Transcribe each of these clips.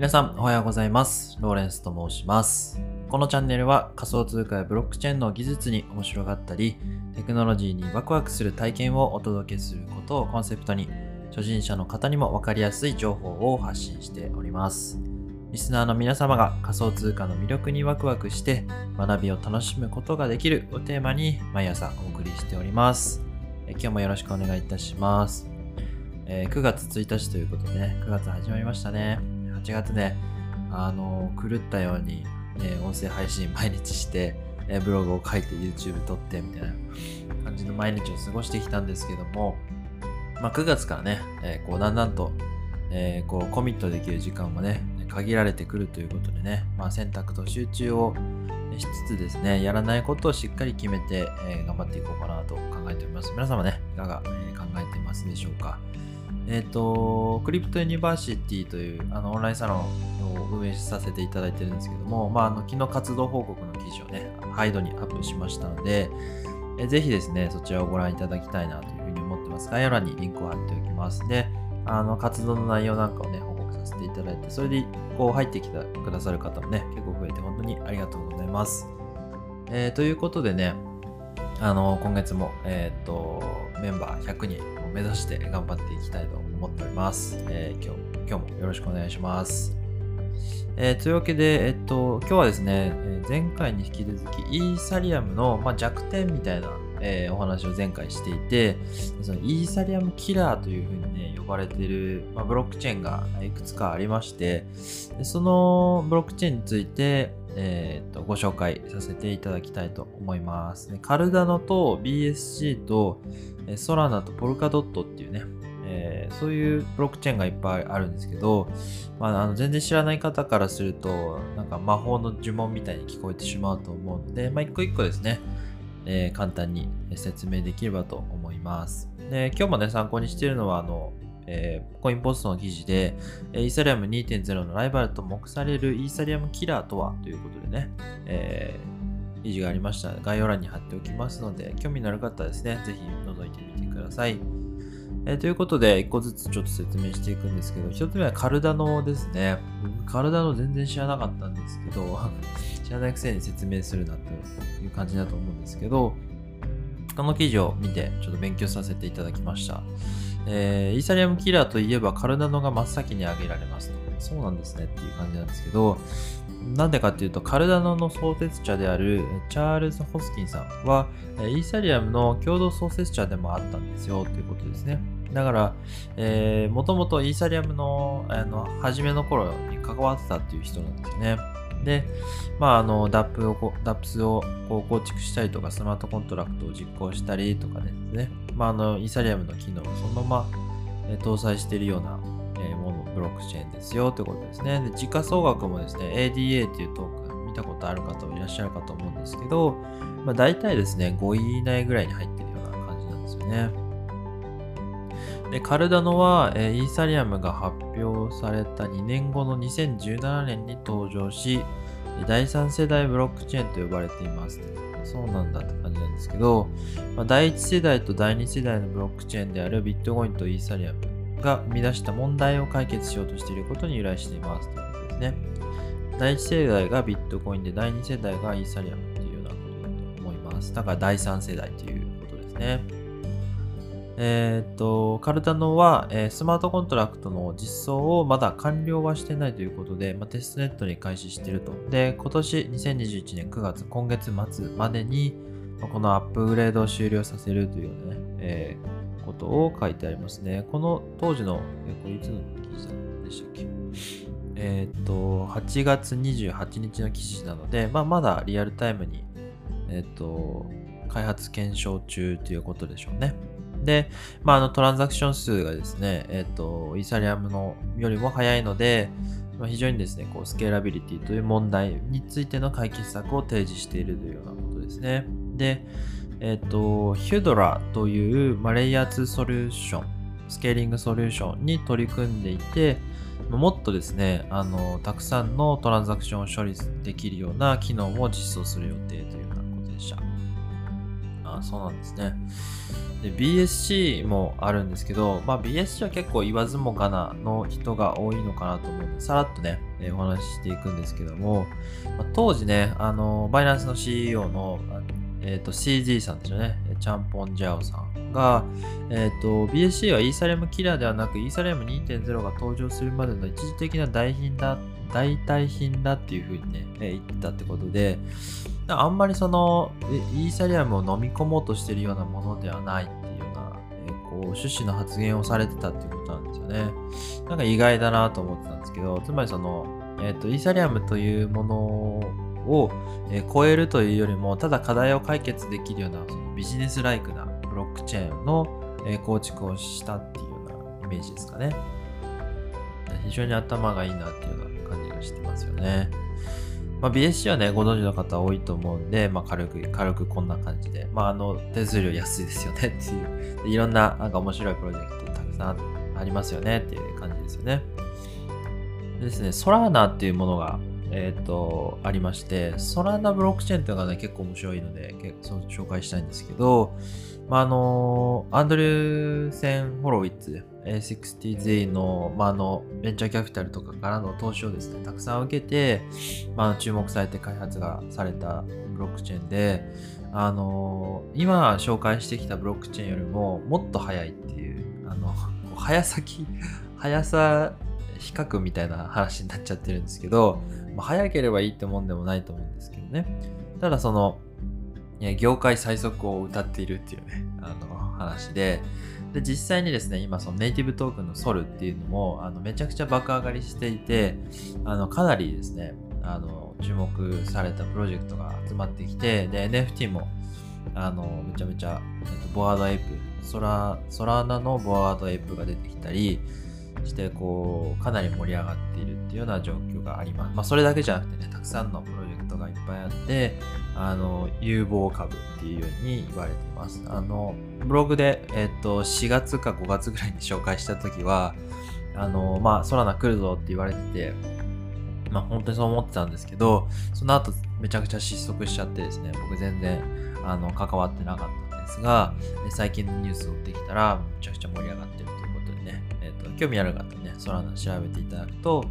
皆さんおはようございます。ローレンスと申します。このチャンネルは仮想通貨やブロックチェーンの技術に面白がったり、テクノロジーにワクワクする体験をお届けすることをコンセプトに、初心者の方にもわかりやすい情報を発信しております。リスナーの皆様が仮想通貨の魅力にワクワクして学びを楽しむことができるをテーマに毎朝お送りしております。え今日もよろしくお願いいたします。え9月1日ということでね、9月始まりましたね。8月ね、あの狂ったように、ね、音声配信毎日して、えブログを書いて YouTube 撮ってみたいな感じの毎日を過ごしてきたんですけども、まあ、9月からね、えこうだんだんと、えこうコミットできる時間もね、限られてくるということでね、まあ、選択と集中をしつつですね、やらないことをしっかり決めて、え頑張っていこうかなと考えております。皆様ね、いかが、え考えてますでしょうか？えっ、と、クリプトユニバーシティというあのオンラインサロンを運営させていただいてるんですけども、まあ、あの昨日活動報告の記事をね、ハイドにアップしましたので、えーぜひですね、そちらをご覧いただきたいなというふうに思ってます。概要欄にリンクを貼っておきます。で、あの活動の内容なんかをね、報告させていただいて、それでこう入ってきてくださる方もね、結構増えて本当にありがとうございます。えーということでね、あの今月も、えっ、と、メンバー100人目指して頑張っていきたいと思っております。えー今日、今日もよろしくお願いします。えーというわけで、えっと、今日はですね、え前回に引き続き、イーサリアムの、まあ、弱点みたいな、えーお話を前回していて、そのイーサリアムキラーというふうにね、呼ばれている、まあ、ブロックチェーンがいくつかありまして、そのブロックチェーンについて、えーとご紹介させていただきたいと思います。ねカルダノと BSC とソラナとポルカドットっていうね、えーそういうブロックチェーンがいっぱいあるんですけど、まあ、あの全然知らない方からすると、なんか魔法の呪文みたいに聞こえてしまうと思うので、まあ、一個一個ですね、えー簡単に説明できればと思います。で今日もね、参考にしているのは、あの、えーコインポストの記事で、イーサリアム2.0のライバルと目されるイーサリアムキラーとはということでね、えー記事がありました。概要欄に貼っておきますので、興味のある方はですね、ぜひ覗いてみてください。えーということで、一個ずつちょっと説明していくんですけど、一つ目はカルダノですね。カルダノ全然知らなかったんですけど、知らないくせに説明するなという感じだと思うんですけど、この記事を見てちょっと勉強させていただきました。えーイーサリアムキラーといえばカルダノが真っ先に挙げられますと。そうなんですねっていう感じなんですけど、なんでかっていうと、カルダノの創設者であるチャールズ・ホスキンさんは、えーイーサリアムの共同創設者でもあったんですよということですね。だから、えー、もともとイーサリアムのあの初めの頃に関わってたっていう人なんですよね。で、まあ、あの、DAP をこ、DAPS をこう構築したりとか、スマートコントラクトを実行したりとかですね、まあ、あの、イーサリアムの機能をそのまま、え搭載しているような、えもの、ブロックチェーンですよということですね。で、時価総額もですね、ADA っていうトークン見たことある方もいらっしゃるかと思うんですけど、まあ、大体ですね、5位以内ぐらいに入ってるような感じなんですよね。で、カルダノは、えイーサリアムが発表された2年後の2017年に登場し、第3世代ブロックチェーンと呼ばれています。そうなんだって感じなんですけど、まあ、第1世代と第2世代のブロックチェーンであるビットコインとイーサリアムが生み出した問題を解決しようとしていることに由来していますということですね。第1世代がビットコインで第2世代がイーサリアムというようなことだと思います。だから第3世代ということですね。えーっと、カルダノは、えースマートコントラクトの実装をまだ完了はしてないということで、まあ、テストネットに開始してると。で、今年2021年9月、今月末までに、まあこのアップグレードを終了させるというね、えーことを書いてありますね。この当時の、えこれいつの記事でしたっけ？えっと、8月28日の記事なので、まあ、まだリアルタイムに、えっと、開発検証中ということでしょうね。で、まあ、あのトランザクション数がですね、えっ、と、イーサリアムのよりも早いので、まあ、非常にですね、こう、スケーラビリティという問題についての解決策を提示しているというようなことですね。で、えっ、と、ヒュドラという、まあ、レイヤー2ソリューション、スケーリングソリューションに取り組んでいて、もっとですね、あの、たくさんのトランザクションを処理できるような機能も実装する予定というようなことでした。あ、そうなんですね。で、BSC もあるんですけど、まあ BSC は結構言わずもがなの人が多いのかなと思うんで、さらっとね、え、お話ししていくんですけども、まあ、当時ね、あの、バイナンスの CEO の、え、ー、と、CG さんですよね、チャンポンジャオさんが、え、ー、と、BSC はイーサリアムキラーではなく、イーサリアム2.0が登場するまでの一時的な代品だ、代替品だっていうふうにね、え言ったってことで、あんまりその、イーサリアムを飲み込もうとしてるようなものではないっていうような、えー、こう、趣旨の発言をされてたっていうことなんですよね。なんか意外だなと思ってたんですけど、つまりその、えっ、ー、と、イーサリアムというものを、えー、超えるというよりも、ただ課題を解決できるような、そのビジネスライクなブロックチェーンの、え構築をしたっていうようなイメージですかね。非常に頭がいいなっていうような感じがしてますよね。まあ、BSC はね、ご存知の方多いと思うんで、まあ、軽く、軽くこんな感じで、まあ、あの、手数料安いですよね。っていう、いろんな、なんか面白いプロジェクトたくさんありますよねっていう感じですよね。でですね、ソラーナっていうものが、えっ、ー、と、ありまして、ソラーナブロックチェーンっていうのがね、結構面白いので、結構紹介したいんですけど、まあ、あの、アンドリューセン・ホロウィッツ、60Z の、まあ、の、ベンチャーキャピタルとかからの投資をですね、たくさん受けて、まあ、注目されて開発がされたブロックチェーンで、あの、今紹介してきたブロックチェーンよりももっと早いっていう、あの、早先、速さ比較みたいな話になっちゃってるんですけど、まあ、早ければいいってもんでもないと思うんですけどね。ただその、業界最速を歌っているっていうね、あの話で、で、実際にですね、今そのネイティブトークンのソルっていうのも、あの、めちゃくちゃ爆上がりしていて、あの、かなりですね、あの、注目されたプロジェクトが集まってきて、で、NFT も、あの、めちゃめちゃ、えっと、ボワードエイプ、ソラ、ソラーナのボワードエイプが出てきたりして、こう、かなり盛り上がっているっていうような状況があります。まあ、それだけじゃなくてね、たくさんのプロジェクトがいっぱいあって、あの、有望株っていうように言われています。あの、ブログで、えっと、4月か5月ぐらいに紹介した時は、あの、まあ、ソラナ来るぞって言われてて、まあ、本当にそう思ってたんですけど、その後めちゃくちゃ失速しちゃってですね、僕全然、あの、関わってなかったんですが、最近のニュースを追ってきたら、めちゃくちゃ盛り上がってる興味ある方ね、ソラナ調べていただくと、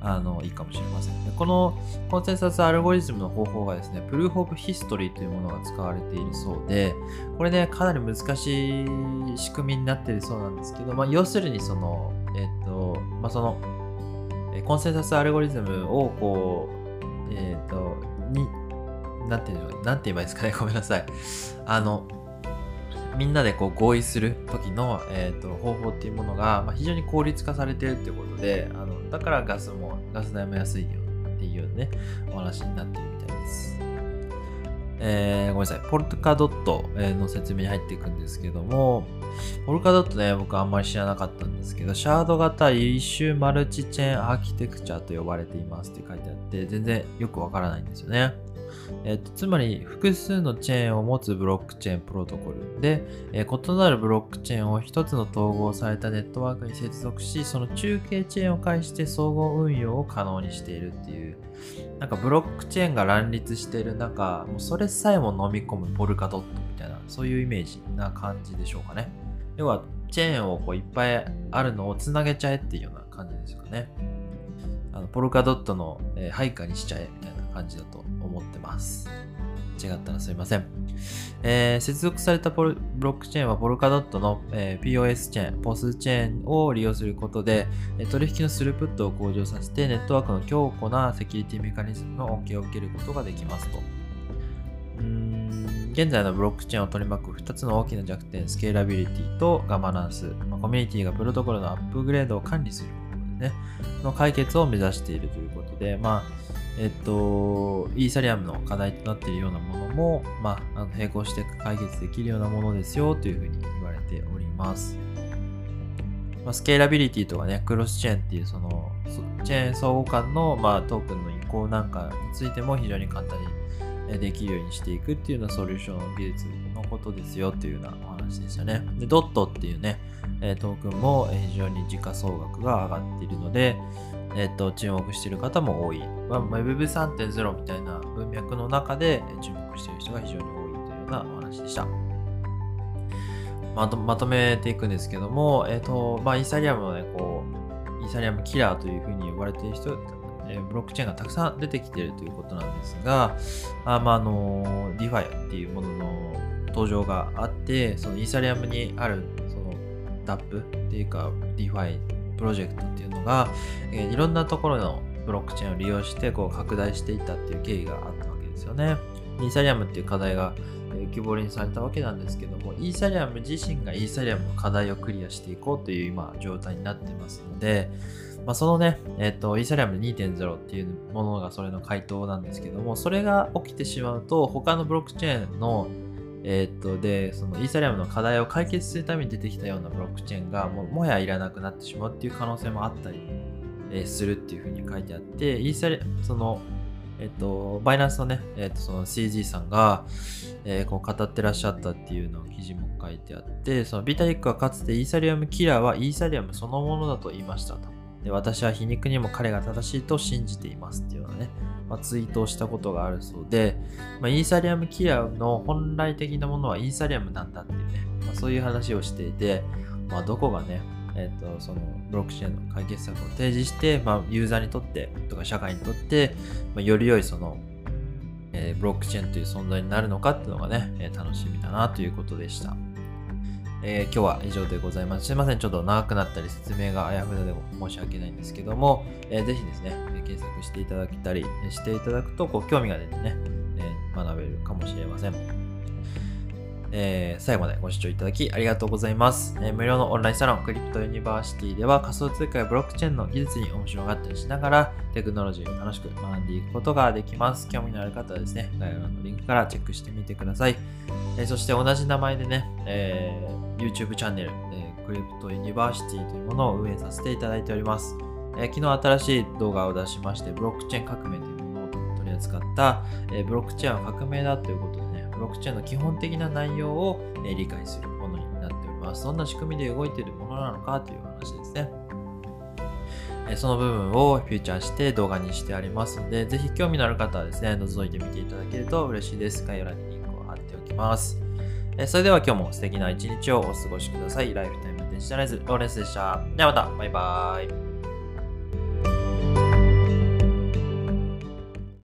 あの、いいかもしれません。でこのコンセンサスアルゴリズムの方法がですね、プルーフ・オブ・ヒストリーというものが使われているそうで、これね、かなり難しい仕組みになっているそうなんですけど、まあ、要するにその、えっ、と、まあ、その、コンセンサスアルゴリズムをこう、えっ、と、に、なんていうんでしょう、なんて言えばいいですかね、ごめんなさい。あの、みんなでこう合意する時の、えーと、方法っていうものが、まあ、非常に効率化されてるっていうことであのだからガスもガス代も安いよっていうねお話になってるみたいです。えー、ごめんなさい。ポルカドットの説明に入っていくんですけども、ポルカドットね、僕あんまり知らなかったんですけど、シャード型イシュマルチチェーンアーキテクチャと呼ばれていますって書いてあって、全然よくわからないんですよね。えっと、つまり複数のチェーンを持つブロックチェーンプロトコルで、えー、異なるブロックチェーンを一つの統合されたネットワークに接続し、その中継チェーンを介して総合運用を可能にしているっていう、なんかブロックチェーンが乱立している中、もうそれさえも飲み込むポルカドットみたいな、そういうイメージな感じでしょうかね。要は、チェーンをこういっぱいあるのをつなげちゃえっていうような感じですかね。あのポルカドットの、えー、配下にしちゃえみたいな感じだと思ってます。違ったらすいません。えー、接続されたブロックチェーンはポルカドットの、えー、POS チェーン、POS チェーンを利用することで、え取引のスループットを向上させて、ネットワークの強固なセキュリティメカニズムの恩恵を受けることができますと。現在のブロックチェーンを取り巻く2つの大きな弱点、スケーラビリティとガバナンス、まあ、コミュニティがプロトコルのアップグレードを管理するね、の解決を目指しているということで、まあ、えっと、イーサリアムの課題となっているようなものも、まあ、あの並行して解決できるようなものですよというふうに言われております。まあ、スケーラビリティとかね、クロスチェーンっていうその、チェーン相互間の、まあ、トークンの移行なんかについても非常に簡単にできるようにしていくっていうようなソリューション技術のことですよっていうようなお話でしたね。で、ドットっていうね、トークンも非常に時価総額が上がっているので、えっと、注目している方も多い。まあ、Web3.0 みたいな文脈の中で注目している人が非常に多いというようなお話でした。まとまとめていくんですけども、えっ、と、まあ、イーサリアムのね、こう、イーサリアムキラーというふうに呼ばれている人、えブロックチェーンがたくさん出てきているということなんですが、あまあ、あの、DeFi っていうものの登場があって、そのイーサリアムにある、DAP っていうか DeFi プロジェクトっていうのが、えー、いろんなところのブロックチェーンを利用してこう拡大していったっていう経緯があったわけですよね。イーサリアムっていう課題が浮き彫りにされたわけなんですけども、イーサリアム自身がイーサリアムの課題をクリアしていこうという今状態になってますので、まあ、そのね、えっ、ー、と、イーサリアム2.0っていうものがそれの回答なんですけども、それが起きてしまうと、他のブロックチェーンのえー、っと、で、そのイーサリアムの課題を解決するために出てきたようなブロックチェーンがももやいらなくなってしまうっていう可能性もあったり、えー、するっていうふうに書いてあって、イーサリアその、えっと、バイナンスのね、えっと、その CG さんが、えー、こう語ってらっしゃったっていうのを記事も書いてあって、そのビタリックはかつてイーサリアムキラーはイーサリアムそのものだと言いましたと。で私は皮肉にも彼が正しいと信じていますっていうようなね、まあ、ツイートをしたことがあるそうで、まあ、イーサリアムキラーの本来的なものはイーサリアムなんだっていうね、まあ、そういう話をしていて、まあ、どこがね、え、ー、と、そのブロックチェーンの解決策を提示して、ま、ユーザーにとってとか社会にとって、ま、より良いその、え、ブロックチェーンという存在になるのかっていうのがね、え、楽しみだなということでした。えー、今日は以上でございます。すいません、ちょっと長くなったり説明があやふやで申し訳ないんですけども、えー、ぜひですね、検索していただけたりしていただくと、こう興味が出てね、えー、学べるかもしれません。えー、最後までご視聴いただきありがとうございます、えー、無料のオンラインサロンクリプトユニバーシティでは仮想通貨やブロックチェーンの技術に面白がったりしながらテクノロジーを楽しく学んでいくことができます。興味のある方はですね、概要欄のリンクからチェックしてみてください。えー、そして同じ名前でね、え YouTube チャンネル、えクリプトユニバーシティというものを運営させていただいております。え昨日新しい動画を出しまして、ブロックチェーン革命というものを取り扱った、えブロックチェーンは革命だということでね、ブロックチェーンの基本的な内容を、え理解するものになっております。どんな仕組みで動いているものなのかという話ですね。その部分をフューチャーして動画にしてありますので、ぜひ興味のある方はですね、覗いてみていただけると嬉しいです。概要欄にリンクを貼っておきます。それでは今日も素敵な一日をお過ごしください。ライフタイムデジタライズ、ローレンスでした。ではまた、バイバーイ。